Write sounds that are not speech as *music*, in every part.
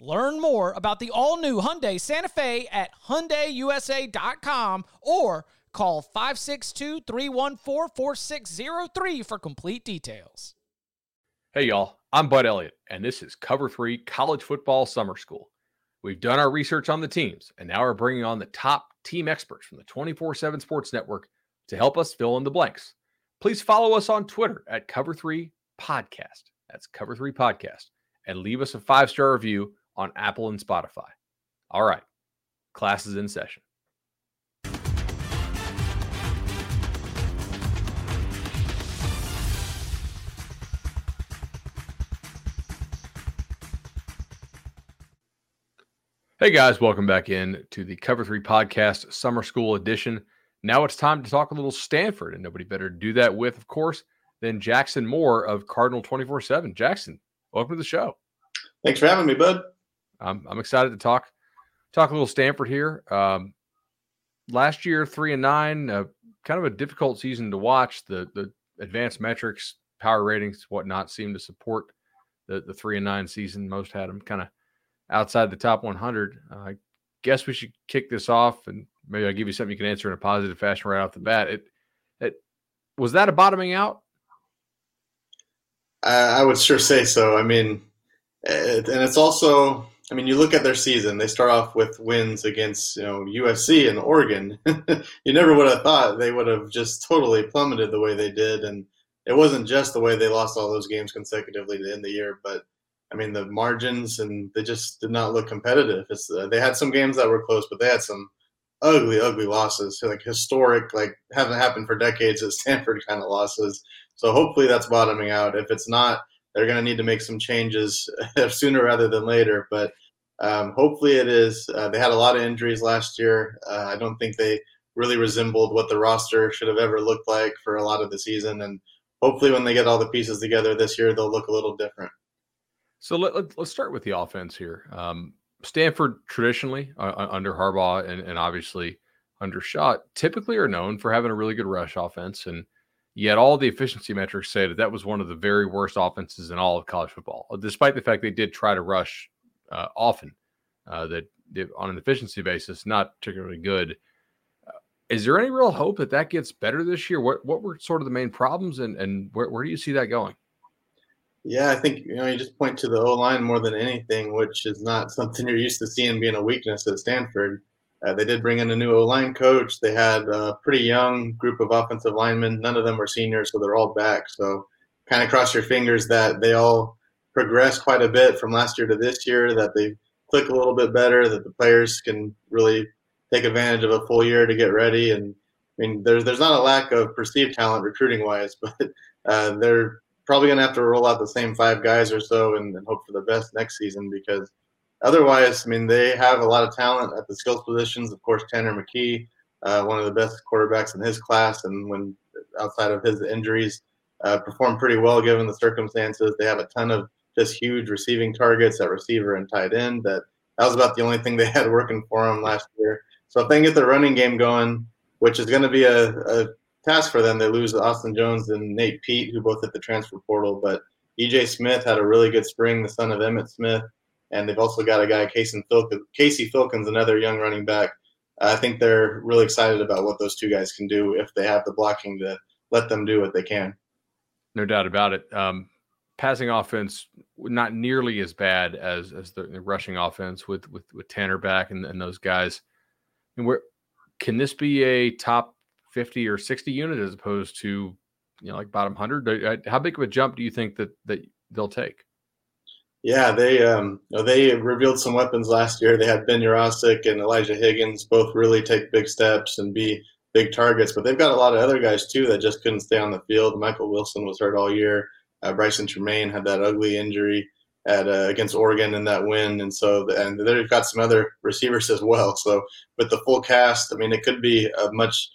Learn more about the all-new Hyundai Santa Fe at hyundaiusa.com or call 562-314-4603 for complete details. Hey y'all, I'm Bud Elliott and this is Cover 3 College Football Summer School. We've done our research on the teams and now we're bringing on the top team experts from the 24/7 Sports Network to help us fill in the blanks. Please follow us on Twitter at Cover 3 Podcast. That's Cover 3 Podcast and leave us a 5-star review on Apple and Spotify. All right, class is in session. Hey guys, welcome back in to the Cover 3 Podcast Summer School Edition. Now it's time to talk a little Stanford, and nobody better to do that with, of course, than Jackson Moore of Cardinal 24 7. Jackson, welcome to the show. Thanks for having me, bud. I'm, I'm excited to talk talk a little Stanford here. Um, last year, three and nine, uh, kind of a difficult season to watch. The the advanced metrics, power ratings, whatnot, seem to support the the three and nine season. Most had them kind of outside the top 100. Uh, I guess we should kick this off, and maybe I'll give you something you can answer in a positive fashion right off the bat. It it was that a bottoming out? I would sure say so. I mean, and it's also I mean, you look at their season. They start off with wins against you know USC and Oregon. *laughs* you never would have thought they would have just totally plummeted the way they did, and it wasn't just the way they lost all those games consecutively to end the year, but I mean the margins and they just did not look competitive. Uh, they had some games that were close, but they had some ugly, ugly losses, like historic, like haven't happened for decades at *laughs* Stanford kind of losses. So hopefully that's bottoming out. If it's not they're going to need to make some changes *laughs* sooner rather than later. But um, hopefully it is. Uh, they had a lot of injuries last year. Uh, I don't think they really resembled what the roster should have ever looked like for a lot of the season. And hopefully when they get all the pieces together this year, they'll look a little different. So let, us let, start with the offense here. Um, Stanford traditionally uh, under Harbaugh and, and obviously under Shaw typically are known for having a really good rush offense and Yet all the efficiency metrics say that that was one of the very worst offenses in all of college football, uh, despite the fact they did try to rush uh, often. Uh, that on an efficiency basis, not particularly good. Uh, is there any real hope that that gets better this year? What what were sort of the main problems, and and where, where do you see that going? Yeah, I think you know you just point to the O line more than anything, which is not something you're used to seeing being a weakness at Stanford. Uh, they did bring in a new O line coach. They had a pretty young group of offensive linemen. None of them were seniors, so they're all back. So kind of cross your fingers that they all progress quite a bit from last year to this year, that they click a little bit better, that the players can really take advantage of a full year to get ready. And I mean, there's there's not a lack of perceived talent recruiting wise, *laughs* but uh, they're probably going to have to roll out the same five guys or so and, and hope for the best next season because – otherwise, I mean, they have a lot of talent at the skills positions. Of course, Tanner McKee, uh, one of the best quarterbacks in his class, and when outside of his injuries, uh, performed pretty well given the circumstances. They have a ton of just huge receiving targets at receiver and tight end. That that was about the only thing they *laughs* had working for them last year. So if they get the running game going, which is going to be a, a task for them, they lose Austin Jones and Nate Peat, who both hit the transfer portal. But EJ Smith had a really good spring, the son of Emmitt Smith and they've also got a guy, Casey Filkins, Casey Filkins, another young running back. I think they're really excited about what those two guys can do if they have the blocking to let them do what they can. No doubt about it. Um, passing offense not nearly as bad as as the, rushing offense with with with Tanner back and, and those guys. And where can this be a top 50 or 60 unit as opposed to you know like bottom 100? Uh, how big of a jump do you think that that they'll take? Yeah, they um, they revealed some weapons last year. They had Ben Yurosek and Elijah Higgins both really take big steps and be big targets, but they've got a lot of other guys too that just couldn't stay on the field. Michael Wilson was hurt all year. Uh, Brycen Tremayne had that ugly injury at uh, against Oregon in that win, and so the, and they've got some other receivers as well. So with the full cast, I mean, it could be a much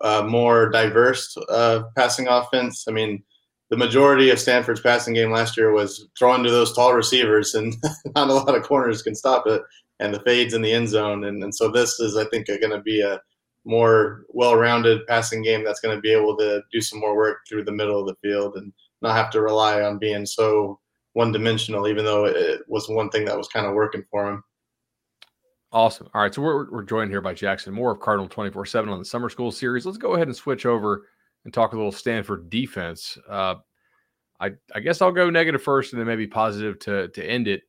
uh, more diverse uh, passing offense. I mean, the majority of Stanford's passing game last year was throwing to those tall receivers, and *laughs* not a lot of corners can stop it, and the fades in the end zone. And, and so this is, I think, going to be a more well-rounded passing game that's going to be able to do some more work through the middle of the field and not have to rely on being so one-dimensional. Even though it was one thing that was kind of working for him. Awesome. All right, so we're we're joined here by Jackson Moore of Cardinal twenty four seven on the Summer School series. Let's go ahead and switch over and talk a little Stanford defense. Uh, I I guess I'll go negative first and then maybe positive to to end it.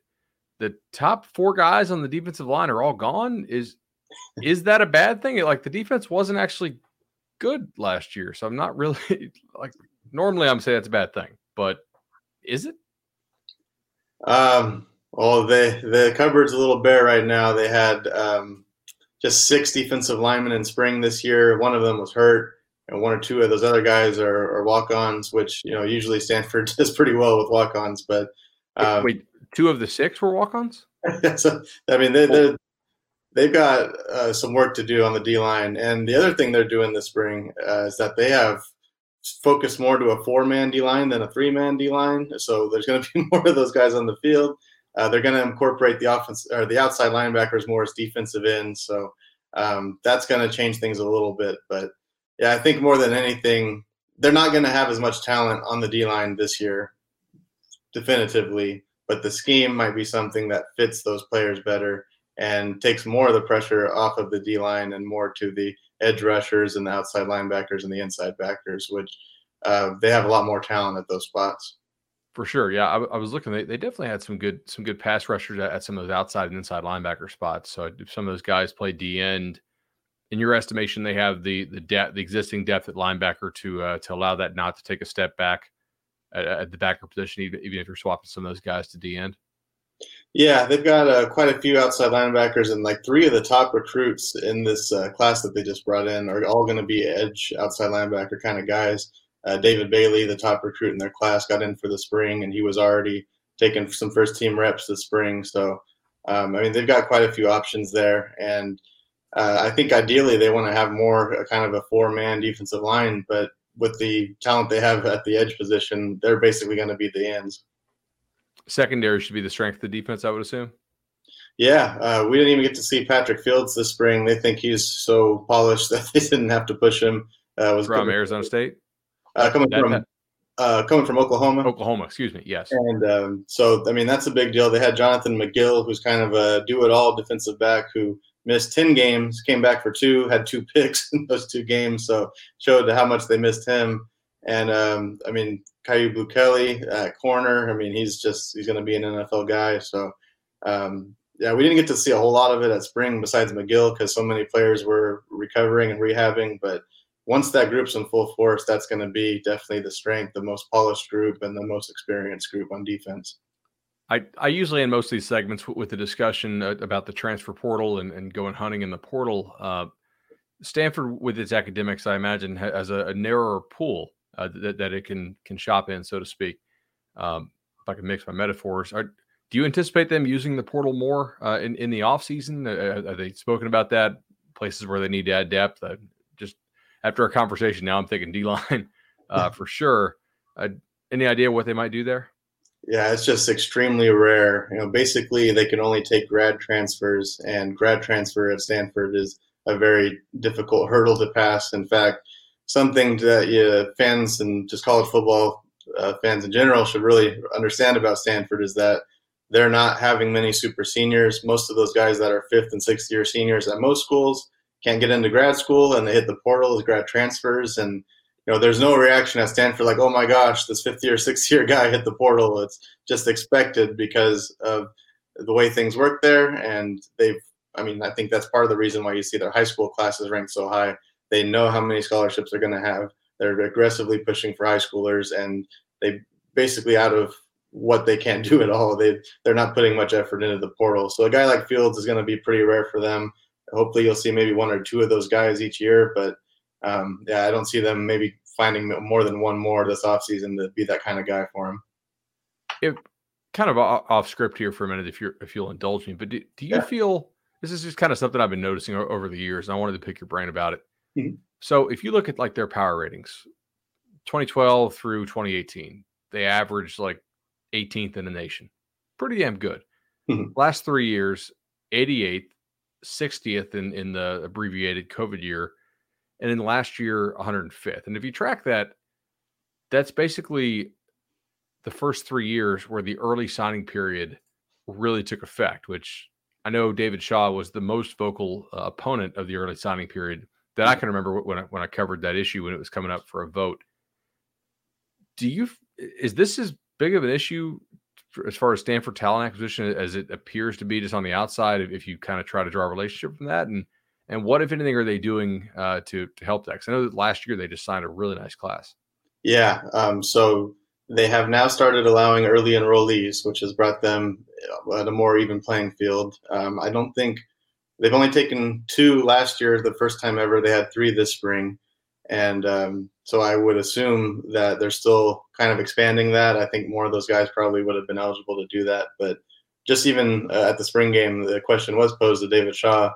The top four guys on the defensive line are all gone. Is is that a bad thing? Like the defense wasn't actually good last year, so I'm not really *laughs* like normally I'm saying that's a bad thing, but is it? Um. Well, the the cupboard's a little bare right now. They had um, just six defensive linemen in spring this year. One of them was hurt, and one or two of those other guys are, are walk-ons, which you know usually Stanford *laughs* does pretty well with walk-ons. But um, wait, two of the six were walk-ons. *laughs* so, I mean, they, they they've got uh, some work to do on the D line. And the other thing they're doing this spring uh, is that they have focused more to a four man D line than a three man D line. So there's going *laughs* to be more of those guys on the field. Uh, they're going to incorporate the offense or the outside linebackers more as defensive ends. So um, that's going to change things a little bit. But yeah, I think more than anything, they're not going to have as much talent on the D line this year, definitively. But the scheme might be something that fits those players better and takes more of the pressure off of the D line and more to the edge rushers and the outside linebackers and the inside backers, which uh, they have a lot more talent at those spots. For sure, yeah. I, I was looking; they, they definitely had some good some good pass rushers at, at, some of those outside and inside linebacker spots. So some of those guys play D end, in your estimation, they have the the depth, the existing depth at linebacker to uh, to allow that not to take a step back at, at the backer position, even, even if you're swapping some of those guys to D end. Yeah, they've got uh, quite a few outside linebackers, and like three of the top recruits in this uh, class that they just brought in are all going to be edge outside linebacker kind of guys. Uh, David Bailey, the top recruit in their class, got in for the spring, and he was already taking some first team reps this spring. So, um, I mean, they've got quite a few options there, and uh, I think ideally they want to have more kind of a four man defensive line, but with the talent they have at the edge position, they're basically going to be the ends secondary should be the strength of the defense, I would assume. Yeah, uh, we didn't even get to see Patrick Fields this spring. They think he's so polished *laughs* that they didn't have to push him. Uh, was from Arizona State. Uh, coming that, from that, uh, coming from Oklahoma. Oklahoma, excuse me. Yes. And um, so, I mean, that's a big deal. They had Jonathan McGill, who's kind of a do-it-all defensive back who missed ten games, came back for two, had two *laughs* picks in those two games. So showed how much they missed him. And um, I mean, Kyu Blu Kelly at corner. I mean, he's just he's going to be an NFL guy. So um, yeah, we didn't get to see a whole lot of it at spring besides McGill because so many players were recovering and rehabbing. But once that group's in full force, that's going to be definitely the strength, the most polished group, and the most experienced group on defense. I, I usually in most of these segments with the discussion uh, about the transfer portal and, and going hunting in the portal, uh, Stanford with its academics, I imagine, has a, a narrower pool uh, that, that it can can shop in, so to speak. Um, if I can mix my metaphors, are, do you anticipate them using the portal more uh, in in the off season? Uh, are they spoken about that? Places where they need to add depth. Uh, just after a conversation, now I'm thinking D line *laughs* uh, for sure. Uh, any idea what they might do there? Yeah, it's just extremely rare. You know, basically they can only take grad transfers, and grad transfer at Stanford is a very difficult hurdle to pass. In fact, something that yeah, fans and just college football uh, fans in general should really understand about Stanford is that they're not having many super seniors. Most of those guys that are fifth and sixth year seniors at most schools can't get into grad school and they hit the portal as grad transfers. And, you know, there's no reaction at Stanford like, oh my gosh, this fifth year, *laughs* sixth year guy hit the portal. It's just expected because of the way things work there. And they've I mean, I think that's part of the reason why you see their high school classes ranked so high. They know how many scholarships they're going to have. They're aggressively pushing for high schoolers, and they basically out of what they can't do at all. They they're not putting much effort into the portal. So a guy like Fields is going to be pretty rare for them. Hopefully, you'll see maybe one or two of those guys each year. But um, yeah, I don't see them maybe finding more than one more this offseason to be that kind of guy for him. If kind of off script here for a minute, if you're if you'll indulge me, but do, do you yeah. feel this is just kind of something I've been noticing over the years, and I wanted to pick your brain about it. Mm-hmm. So if you look at like their power ratings, 2012 through 2018, they averaged like 18th in the nation. Pretty damn good. Mm-hmm. Last three years, 88th, 60th in, in the abbreviated COVID year, and in last year, 105th. And if you track that, that's basically the first three years where the early signing period really took effect, which I know David Shaw was the most vocal uh, opponent of the early signing period that I mm-hmm. can remember when I, when I covered that issue when it was coming up for a vote. Do you is this as big of an issue as far as Stanford talent acquisition as it appears to be just on the outside if you kind of try to draw a relationship from that and and what if anything are they doing uh, to to help that because i know that last year they just signed a really nice class yeah um, so they have now started allowing early enrollees which has brought them uh, at a more even playing field um, i don't think they've only taken two last year the first time ever they had three this spring and um, so I would assume that they're still kind of expanding that. I think more of those guys probably would have been eligible to do that. But just even uh, at the spring game, the question was posed to David Shaw: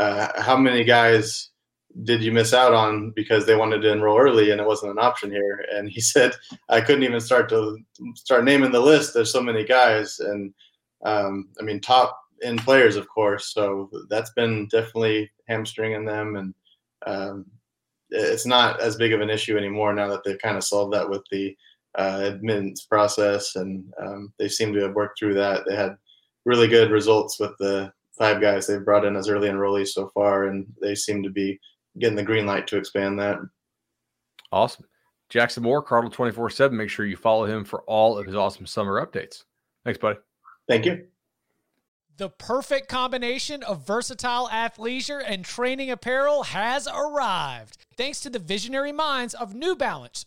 uh, How many guys did you miss out on because they wanted to enroll early and it wasn't an option here? And he *laughs* said, I couldn't even start to start naming the list. There's so many guys, and um, I mean top end players, of course. So that's been definitely hamstringing them and. Um, it's not as big of an issue anymore now that they've kind of solved that with the uh, admittance process, and um, they seem to have worked through that. They had really good results with the five guys they've brought in as early enrollees so far, and they seem to be getting the green light to expand that. Awesome. Jackson Moore, Cardinal 24 7. Make sure you follow him for all of his awesome summer updates. Thanks, buddy. Thank you. The perfect combination of versatile athleisure and training apparel has arrived. Thanks to the visionary minds of New Balance,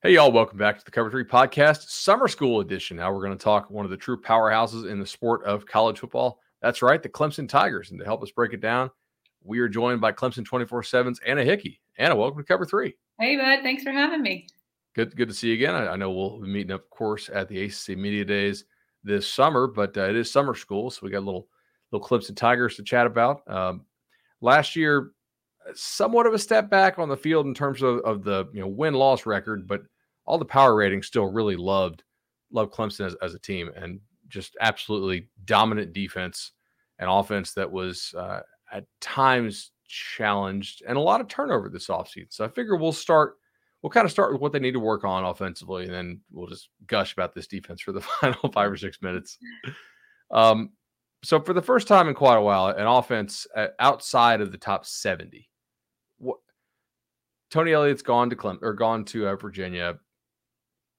Hey, y'all, welcome back to the Cover 3 Podcast, Summer School Edition. Now we're going to talk one of the true powerhouses in the sport of college football. That's right, the Clemson Tigers. And to help us break it down, we are joined by Clemson 24 7's Anna Hickey. Anna, welcome to Cover 3. Hey, bud. Thanks for having me. Good, good to see you again. I, I know we'll be meeting up, of course, at the ACC Media Days this summer, but uh, it is summer school, so we got a little little Clemson Tigers to chat about. Um, last year, somewhat of a step back on the field in terms of, of the you know win loss record, but all the power ratings still really loved loved Clemson as, as a team and just absolutely dominant defense and offense that was uh, at times challenged and a lot of turnover this offseason. So I figure we'll start we'll kind of start with what they need to work on offensively and then we'll just gush about this defense for the *laughs* final 5 or 6 minutes. Um so for the first time in quite a while, an offense uh, outside of the top 70 Tony Elliott's gone to Clem or gone to uh, Virginia.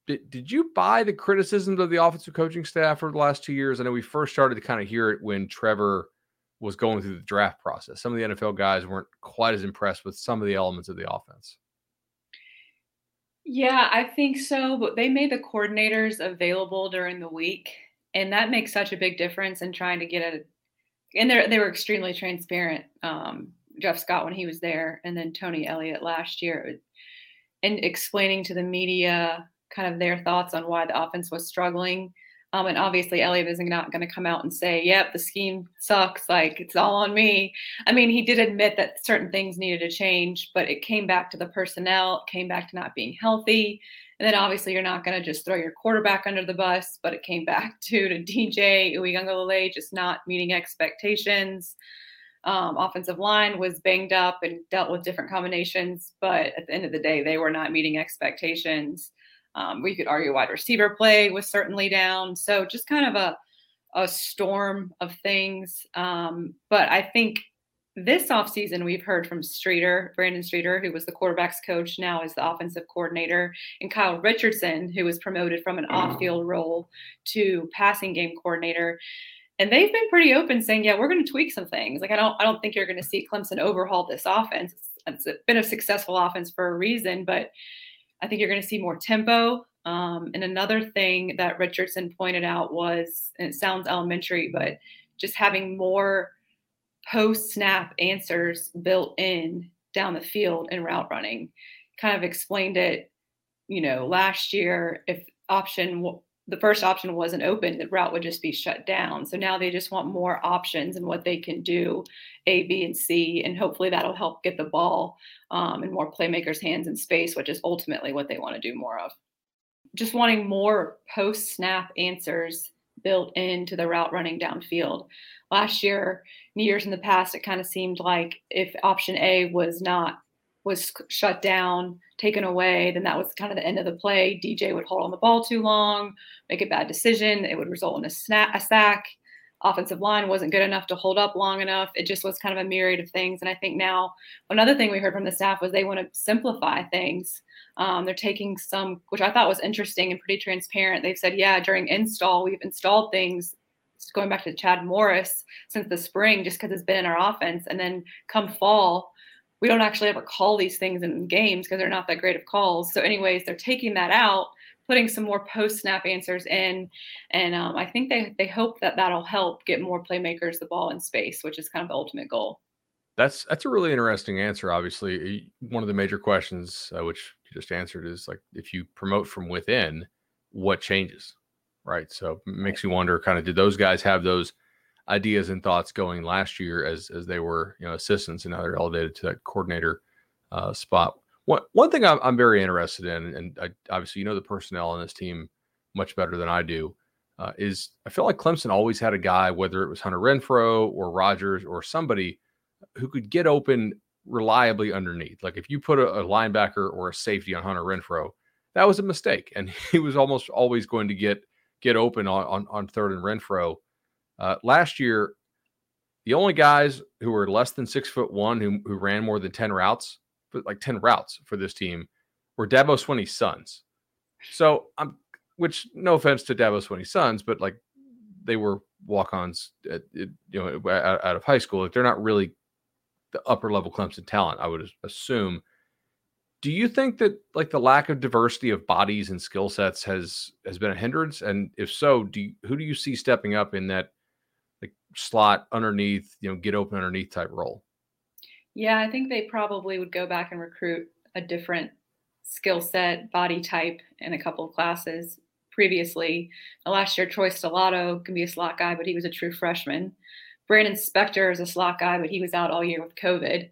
Did, did you buy the criticisms of the offensive coaching staff for the last two years? I know we first started to kind of hear it when Trevor was going through the draft process. Some of the NFL guys weren't quite as impressed with some of the elements of the offense. Yeah, I think so. But they made the coordinators available during the week, and that makes such a big difference in trying to get it. And they they were extremely transparent. Um, Jeff Scott when he was there, and then Tony Elliott last year, and explaining to the media kind of their thoughts on why the offense was struggling. Um, and obviously, Elliott is not going to come out and say, "Yep, the scheme sucks. Like it's all on me." I mean, he did admit that certain things needed to change, but it came back to the personnel, it came back to not being healthy, and then obviously, you're not going to just throw your quarterback under the bus. But it came back *laughs* to to DJ Uiagalelei just not meeting expectations. Um, offensive line was banged up and dealt with different combinations, but at the end of the day, they were not meeting expectations. Um, we could argue wide receiver play was certainly down. So just kind of a, a storm of things. Um, but I think this offseason, we've heard from Streeter, Brandon Streeter, who was the quarterback's coach, now is the offensive coordinator, and Kyle Richardson, who was promoted from an off field role to passing game coordinator. And they've been pretty open saying, yeah, we're going to tweak some things. Like, I don't, I don't think you're going to see Clemson overhaul this offense. It's, it's been a successful offense for a reason, but I think you're going to see more tempo. Um, and another thing that Richardson pointed out was, and it sounds elementary, but just having more post snap answers built in down the field in route running. Kind of explained it, you know, last year, if option the first option wasn't open, the route would just be shut down. So now they just want more options and what they can do, A, B, and C, and hopefully that'll help get the ball um, in more playmakers' hands in space, which is ultimately what they want to do more of. Just wanting more post snap answers built into the route running downfield. Last year, years in the past, it kind of seemed like if option A was not was shut down, taken away, then that was kind of the end of the play. DJ would hold on the ball too long, make a bad decision. It would result in a, snap, a sack. Offensive line wasn't good enough to hold up long enough. It just was kind of a myriad of things. And I think now another thing we heard from the staff was they want to simplify things. Um, they're taking some, which I thought was interesting and pretty transparent. They've said, yeah, during install, we've installed things going back to Chad Morris since the spring, just because it's been in our offense. And then come fall, we don't actually ever call these things in games because they're not that great of calls. So, anyways, they're taking that out, putting some more post snap answers in, and um, I think they they hope that that'll help get more playmakers the ball in space, which is kind of the ultimate goal. That's that's a really interesting answer. Obviously, one of the major questions uh, which you just answered is like if you promote from within, what changes, right? So it makes you wonder, kind of, did those guys have those ideas and thoughts going last year as as they were you know assistants and now they're elevated to that coordinator uh, spot. One one thing I'm, I'm very interested in, and I, obviously you know the personnel on this team much better than I do, uh, is I feel like Clemson always had a guy, whether it was Hunter Renfrow or Rodgers or somebody who could get open reliably underneath. Like if you put a, a linebacker or a safety on Hunter Renfrow, that was a mistake, and *laughs* he was almost always going to get get open on on, on third and Renfrow. Uh, last year, the only guys who were less than six foot one who, who ran more than 10 routes, like 10 routes for this team, were Dabo Swinney's sons. So I'm, which no offense to Dabo Swinney's sons, but like they were walk-ons, at, you know, out, out of high school. Like they're not really the upper level Clemson talent, I would assume. Do you think that like the lack of diversity of bodies and skill sets has has been a hindrance? And if so, do you, who do you see stepping up in that slot underneath, you know, get open underneath type role. Yeah, I think they probably would go back and recruit a different skill set, body type in a couple of classes previously. Last year, Troy Stellato can be a slot guy, but he was a true freshman. Brannon Spector is a slot guy, but he was out all year with COVID.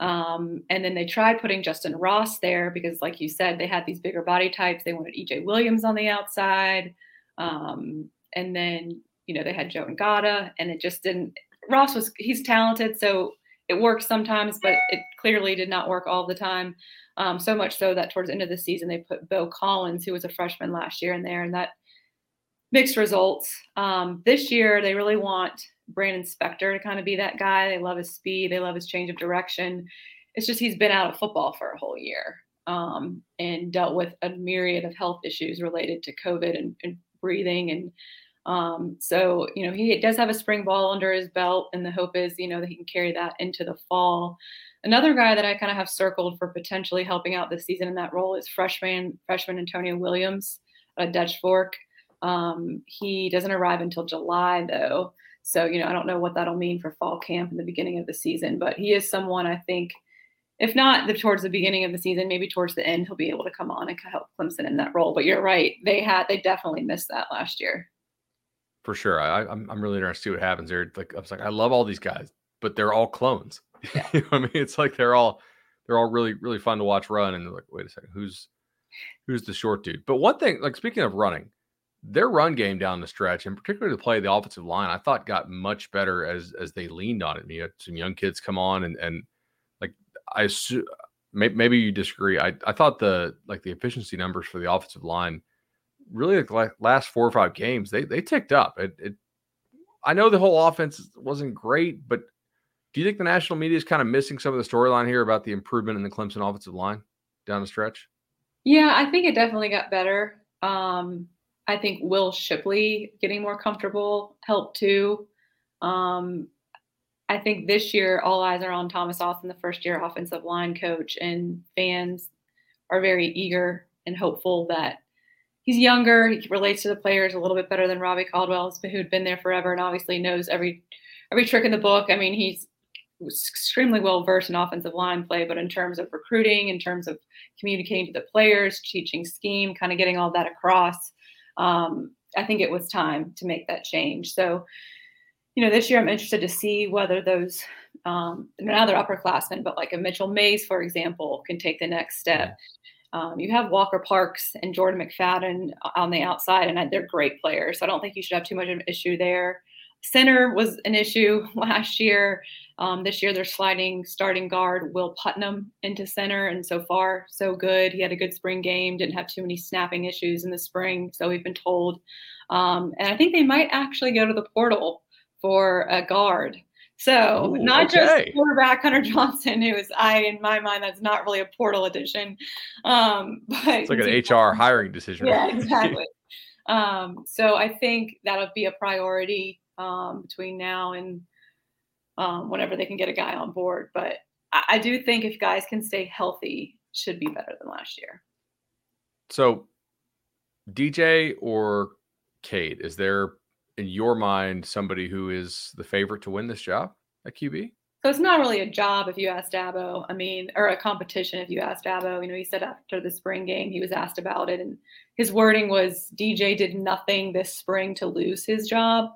Um, and then they tried putting Justin Ross there because, like you said, they had these bigger body types. They wanted EJ Williams on the outside. Um, and then you know, they had Joe Ngata and it just didn't. Ross was, he's talented, so it works sometimes, but it clearly did not work all the time. Um, so much so that towards the end of the season, they put Beaux Collins, who was a freshman last year, in there, and that mixed results. Um, this year, they really want Brannon Spector to kind of be that guy. They love his speed, they love his change of direction. It's just he's been out of football for a whole year um, and dealt with a myriad of health issues related to COVID and, and breathing and um, so, you know, he does have a spring ball under his belt, and the hope is, you know, that he can carry that into the fall. Another guy that I kind of have circled for potentially helping out this season in that role is freshman freshman Antonio Williams, a Dutch Fork. Um, he doesn't arrive until July though, So, you know, I don't know what that'll mean for fall camp in the beginning of the season, but he is someone I think, if not the, towards the beginning of the season, maybe towards the end, he'll be able to come on and help Clemson in that role. But you're right. They had, they definitely missed that last year. For sure. I, I'm, I'm really interested to see what happens there. Like, I was like, I love all these guys, but they're all clones. Yeah. *laughs* you know I mean, it's like they're all, they're all really, really fun to watch run. And like, wait a second, who's, who's the short dude? But one thing, like speaking of running, their run game down the stretch, and particularly the play the offensive line, I thought got much better as as they leaned on it. You had some young kids come on, and and like I assume maybe you disagree. I I thought the like the efficiency numbers for the offensive line really the last four or five games they they ticked up. It, it I know the whole offense wasn't great, but do you think the national media is kind of missing some of the storyline here about the improvement in the Clemson offensive line down the stretch? Yeah, I think it definitely got better. Um, I think Will Shipley getting more comfortable helped too. Um, I think this year all eyes are on Thomas Austin, the first year offensive line coach, and fans are very eager and hopeful that he's younger. He relates to the players a little bit better than Robbie Caldwell, who'd been there forever and obviously knows every every trick in the book. I mean, he's extremely well versed in offensive line play, but in terms of recruiting, in terms of communicating to the players, teaching scheme, kind of getting all that across, um, I think it was time to make that change. So, you know, this year I'm interested to see whether those, um, other upperclassmen, but like a Mitchell Mays, for example, can take the next step. Um, you have Walker Parks and Jordan McFadden on the outside, and they're great players. So I don't think you should have too much of an issue there. Center was an issue *laughs* last year. Um, this year, they're sliding starting guard Will Putnam into center, and so far, so good. He had a good spring game, didn't have too many snapping issues in the spring, so we've been told. Um, and I think they might actually go to the portal for a guard. So Ooh, not okay. just quarterback Hunter Johnson, who is I in my mind that's not really a portal addition, um, *laughs* but it's like an HR hiring decision. Yeah, exactly. *laughs* um, so I think that'll be a priority um, between now and um, whenever they can get a guy on board. But I, I do think if guys can stay healthy, should be better than last year. So, DJ or Cade, is there in your mind somebody who is the favorite to win this job at QB? So it's not really a job if you ask Dabo. I mean, or a competition if you ask Dabo. You know, he said after the spring game he was asked about it, and his wording was DJ did nothing this spring to lose his job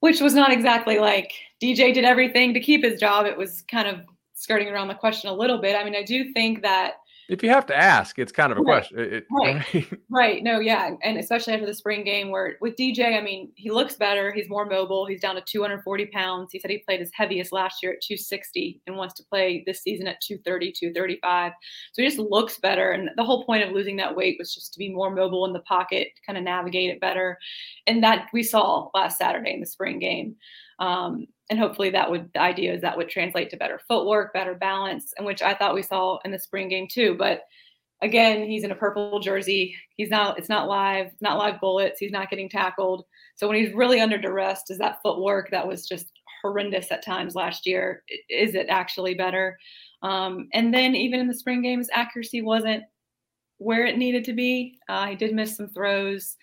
which was not exactly like DJ did everything to keep his job. It was kind of skirting around the question a little bit. I mean, I do think that if you have to ask, it's kind of a right. question. It, right. right. *laughs* No, yeah. And especially after the spring game where with DJ, I mean, he looks better. He's more mobile. He's down to 240 pounds. He said he played his heaviest last year at 260 and wants to play this season at 230, 235. So he just looks better. And the whole point of losing that weight was just to be more mobile in the pocket, kind of navigate it better. And that we saw last Saturday in the spring game. Um, and hopefully that would the idea is that would translate to better footwork better balance and which i thought we saw in the spring game too but again he's in a purple jersey. He's not it's not live not live bullets. He's not getting tackled. So when he's really under duress does that footwork that was just horrendous at times last year is it actually better? Um, and then even in the spring games accuracy wasn't where it needed to be. Uh, he did miss some throws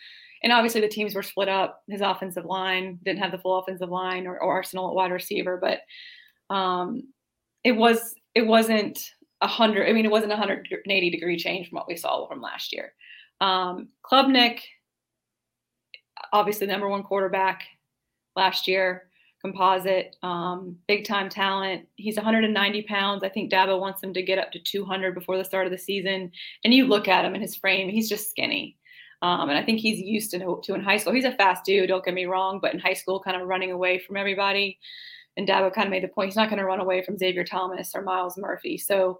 and obviously the teams were split up. His offensive line didn't have the full offensive line or, or Arsenal at wide receiver, but um, it was it wasn't a hundred. I mean, it wasn't a 180 degree change from what we saw from last year. Um, Klubnik, obviously number one quarterback last year, composite, um, big time talent. He's 190 pounds. I think Dabo wants him to get up to 200 before the start of the season. And you look at him in his frame, he's just skinny. Um, and I think he's used to, to in high school. He's a fast dude, don't get me wrong, but in high school, kind of running away from everybody. And Dabo kind of made the point he's not going to run away from Xavier Thomas or Myles Murphy. So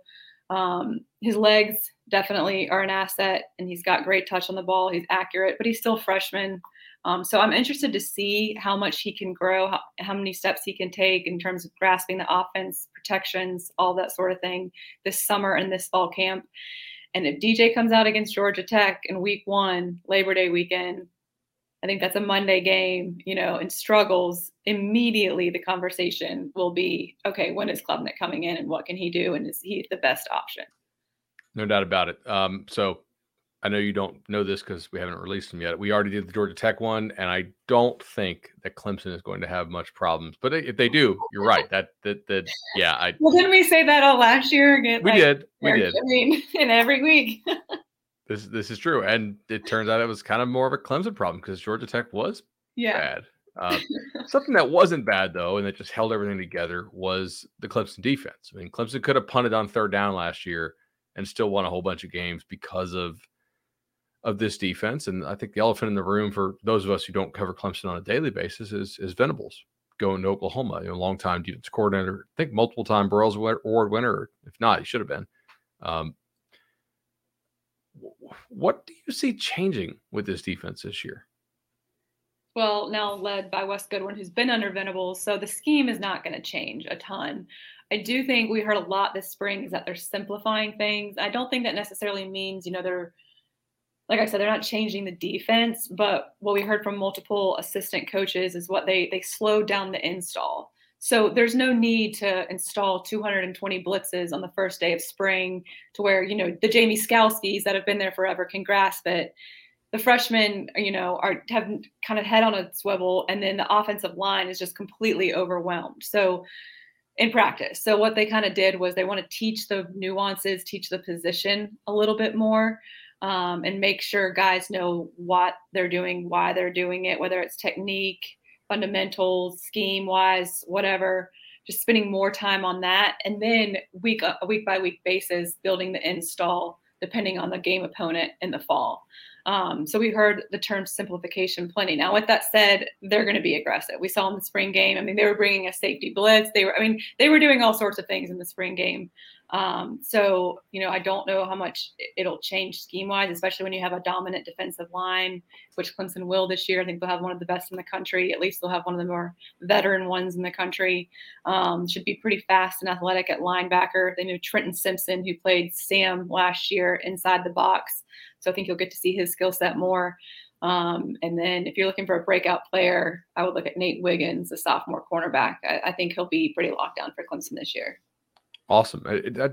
um, his legs definitely are an asset, and he's got great touch on the ball. He's accurate, but he's still freshman. Um, so I'm interested to see how much he can grow, how, how, many steps he can take in terms of grasping the offense, protections, all that sort of thing this summer and this fall camp. And if DJ comes out against Georgia Tech in week one, Labor Day weekend, I think that's a Monday game, you know, and struggles, immediately the conversation will be okay, when is Klubnik coming in and what can he do? And is he the best option? No doubt about it. Um, so I know you don't know this because we haven't released them yet. We already did the Georgia Tech one, and I don't think that Clemson is going to have much problems. But if they do, you're right. That that that yeah. I well, didn't we say that all last year? Again, we like, did. We did. I mean, *laughs* in every week. *laughs* this this is true, and it turns out it was kind of more of a Clemson problem because Georgia Tech was yeah. bad. Uh, *laughs* something that wasn't bad though, and that just held everything together was the Clemson defense. I mean, Clemson could have punted on third down last year and still won a whole bunch of games because of of this defense. And I think the elephant in the room for those of us who don't cover Clemson on a daily basis is is Venables going to Oklahoma. You know, long time defense coordinator, I think multiple time Broyles Award winner. If not, he should have been. Um, what do you see changing with this defense this year? Well, now led by Wes Goodwin, who's been under Venables, so the scheme is not going to change a ton. I do think we heard a lot this spring is that they're simplifying things. I don't think that necessarily means, you know, they're like I said, they're not changing the defense, but what we heard from multiple assistant coaches is what they they slowed down the install. So there's no need to install 220 blitzes on the first day of spring to where, you know, the Jamie Skalskis that have been there forever can grasp it. The freshmen, you know, are have kind of head on a swivel, and then the offensive line is just completely overwhelmed. So in practice. So what they kind of did was they want to teach the nuances, teach the position a little bit more um, and make sure guys know what they're doing, why they're doing it, whether it's technique, fundamentals, scheme wise, whatever. Just spending more time on that, and then week a week by week basis, building the install depending on the game opponent in the fall. Um, so we heard the term simplification plenty. Now, with that said, they're going to be aggressive. We saw in the spring game. I mean, they were bringing a safety blitz. They were, I mean, they were doing all sorts of things in the spring game. Um, so, you know, I don't know how much it'll change scheme wise, especially when you have a dominant defensive line, which Clemson will this year. I think they'll have one of the best in the country. At least they'll have one of the more veteran ones in the country. Um, should be pretty fast and athletic at linebacker. They know Trenton Simpson, who played Sam last year inside the box. So I think you'll get to see his skill set more. Um, and then if you're looking for a breakout player, I would look at Nate Wiggins, a sophomore cornerback. I, I think he'll be pretty locked down for Clemson this year. Awesome. I, I,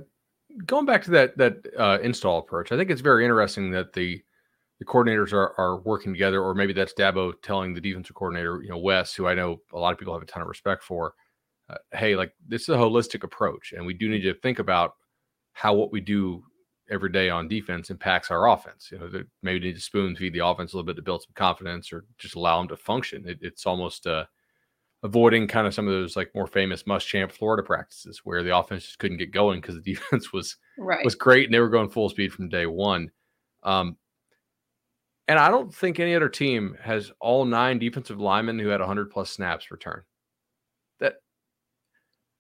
going back to that that uh, install approach, I think it's very interesting that the the coordinators are are working together, or maybe that's Dabo telling the defensive coordinator, you know, Wes, who I know a lot of people have a ton of respect for. Uh, hey, like this is a holistic approach, and we do need to think about how what we do every day on defense impacts our offense. You know, maybe need to spoon feed the offense a little bit to build some confidence, or just allow them to function. It, it's almost uh, avoiding kind of some of those like more famous Muschamp Florida practices where the offense just couldn't get going because the *laughs* defense was right. was great and they were going full speed from day one. Um, and I don't think any other team has all nine defensive linemen who had 100 plus snaps return. That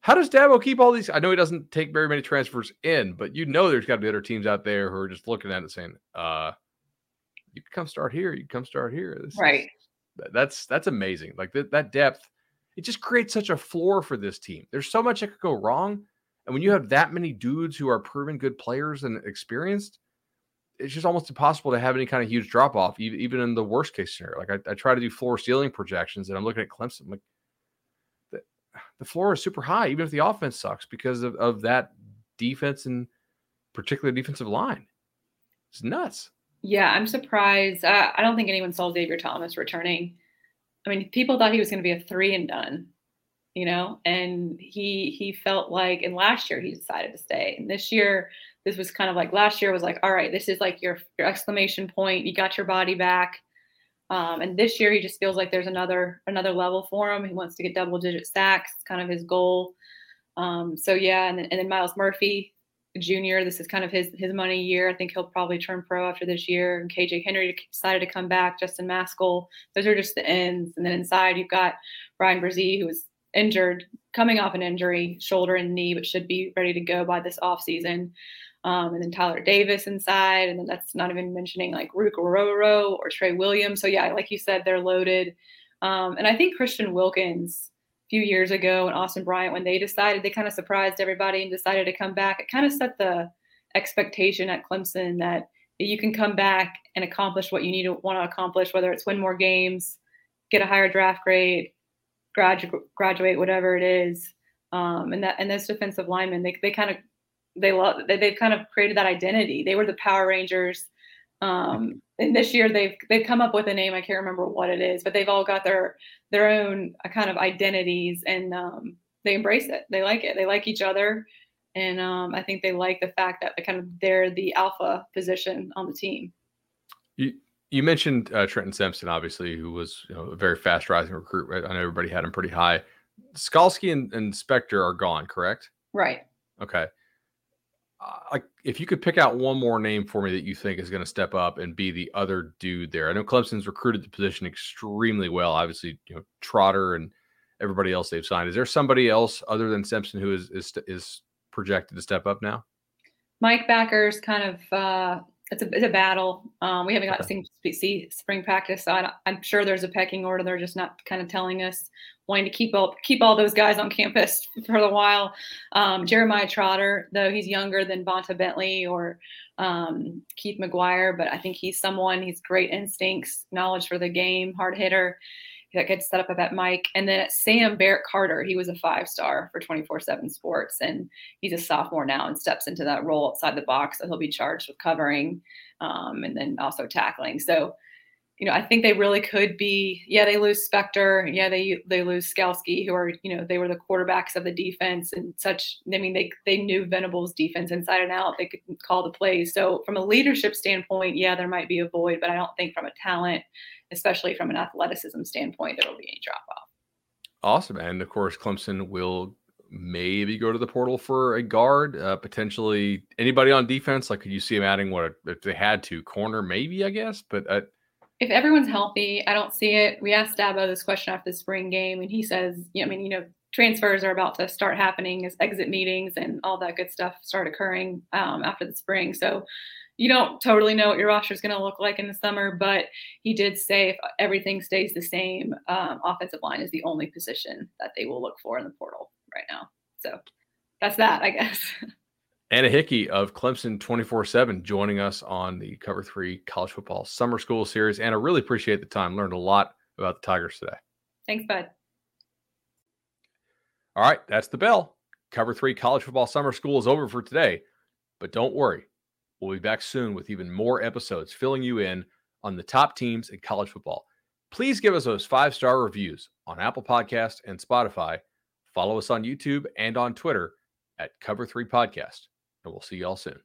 how does Dabo keep all these? I know he doesn't take very many transfers in, but you know there's got to be other teams out there who are just looking at it saying, uh, "You come start here. You come start here." This right. Is, that's that's amazing. Like that that depth it just creates such a floor for this team. There's so much that could go wrong. And when you have that many dudes who are proven good players and experienced, it's just almost impossible to have any kind of huge drop off, even in the worst case scenario. Like I, I try to do floor ceiling projections, and I'm looking at Clemson. I'm like, the, *sighs* the floor is super high, even if the offense sucks, because of, of that defense and particularly defensive line. It's nuts. Yeah, I'm surprised. Uh, I don't think anyone saw Xavier Thomas returning. I mean, people thought he was going to be a three and done, you know, and he he felt like, and last year he decided to stay, and this year this was kind of like last year was like, all right, this is like your your exclamation point. You got your body back, um, and this year he just feels like there's another another level for him. He wants to get double digit sacks. It's kind of his goal. Um, so yeah, and then, and then Myles Murphy, junior. This is kind of his his money year. I think he'll probably turn pro after this year. And KJ Henry decided to come back. Justin Mascoll. Those are just the ends. And then inside you've got Bryan Bresee, who was injured, coming off an injury, shoulder and knee, but should be ready to go by this offseason. Um, and then Tyler Davis inside, and then that's not even mentioning like Ruke Orhorhoro or Trey Williams. So yeah, like you said, they're loaded. Um, and I think Christian Wilkins few years ago and Austin Bryant when they decided they kind of surprised everybody and decided to come back. It kind of set the expectation at Clemson that you can come back and accomplish what you need to want to accomplish, whether it's win more games, get a higher draft grade, graduate, graduate, whatever it is. Um, and that and those defensive linemen, they, they kind of they love they, they've kind of created that identity. They were the Power Rangers Um, and this year they've they've come up with a name I can't remember what it is, but they've all got their their own uh, kind of identities and um, they embrace it. They like it. They like each other, and um, I think they like the fact that they kind of they're the alpha position on the team. You you mentioned uh, Trenton Simpson, obviously, who was you know, a very fast rising recruit. Right? I know everybody had him pretty high. Skalski and, and Spector are gone, correct? Right. Okay. Uh, if you could pick out one more name for me that you think is going to step up and be the other dude there. I know Clemson's recruited the position extremely well. Obviously, you know Trotter and everybody else they've signed. Is there somebody else other than Simpson who is is is projected to step up now? Mike Backer's kind of uh, it's a it's a battle. Um, we haven't got okay. to see spring practice, so I, am sure there's a pecking order. They're just not kind of telling us wanting to keep all keep all those guys on campus *laughs* for a while. Um, Jeremiah Trotter, though he's younger than Vonta Bentley or um, Keith Maguire, but I think he's someone. He's great instincts, knowledge for the game, hard hitter that gets set up at mic. And then Sam Barrett Carter, he was a five star for 24 7 sports. And he's a sophomore now and steps into that role outside the box. So he'll be charged with covering um, and then also tackling. So, you know, I think they really could be, yeah, they lose Spector. Yeah, they they lose Skalski, who are, you know, they were the quarterbacks of the defense and such. I mean, they they knew Venables' defense inside and out. They could call the plays. So from a leadership standpoint, yeah, there might be a void, but I don't think from a talent especially from an athleticism standpoint, there will be any drop off. Awesome. And of course, Clemson will maybe go to the portal for a guard, uh, potentially anybody on defense. Like, could you see them adding what if they had to corner, maybe, I guess, but uh, if everyone's healthy, I don't see it. We asked Dabo this question after the spring game, and he says, yeah, I mean, you know, transfers are about to start happening as exit meetings and all that good stuff start occurring um, after the spring. So you don't totally know what your roster is going to look like in the summer, but he did say if everything stays the same, um, offensive line is the only position that they will look for in the portal right now. So that's that, I guess. *laughs* Anna Hickey of Clemson 24 7 joining us on the Cover 3 College Football Summer School Series. Anna, really appreciate the time. Learned a lot about the Tigers today. Thanks, Bud. All right, that's the bell. Cover 3 College Football Summer School is over for today, but don't worry We'll be back soon with even more episodes filling you in on the top teams in college football. Please give us those five star reviews on Apple Podcast and Spotify. Follow us on YouTube and on Twitter at Cover3 Podcast. And we'll see y'all soon.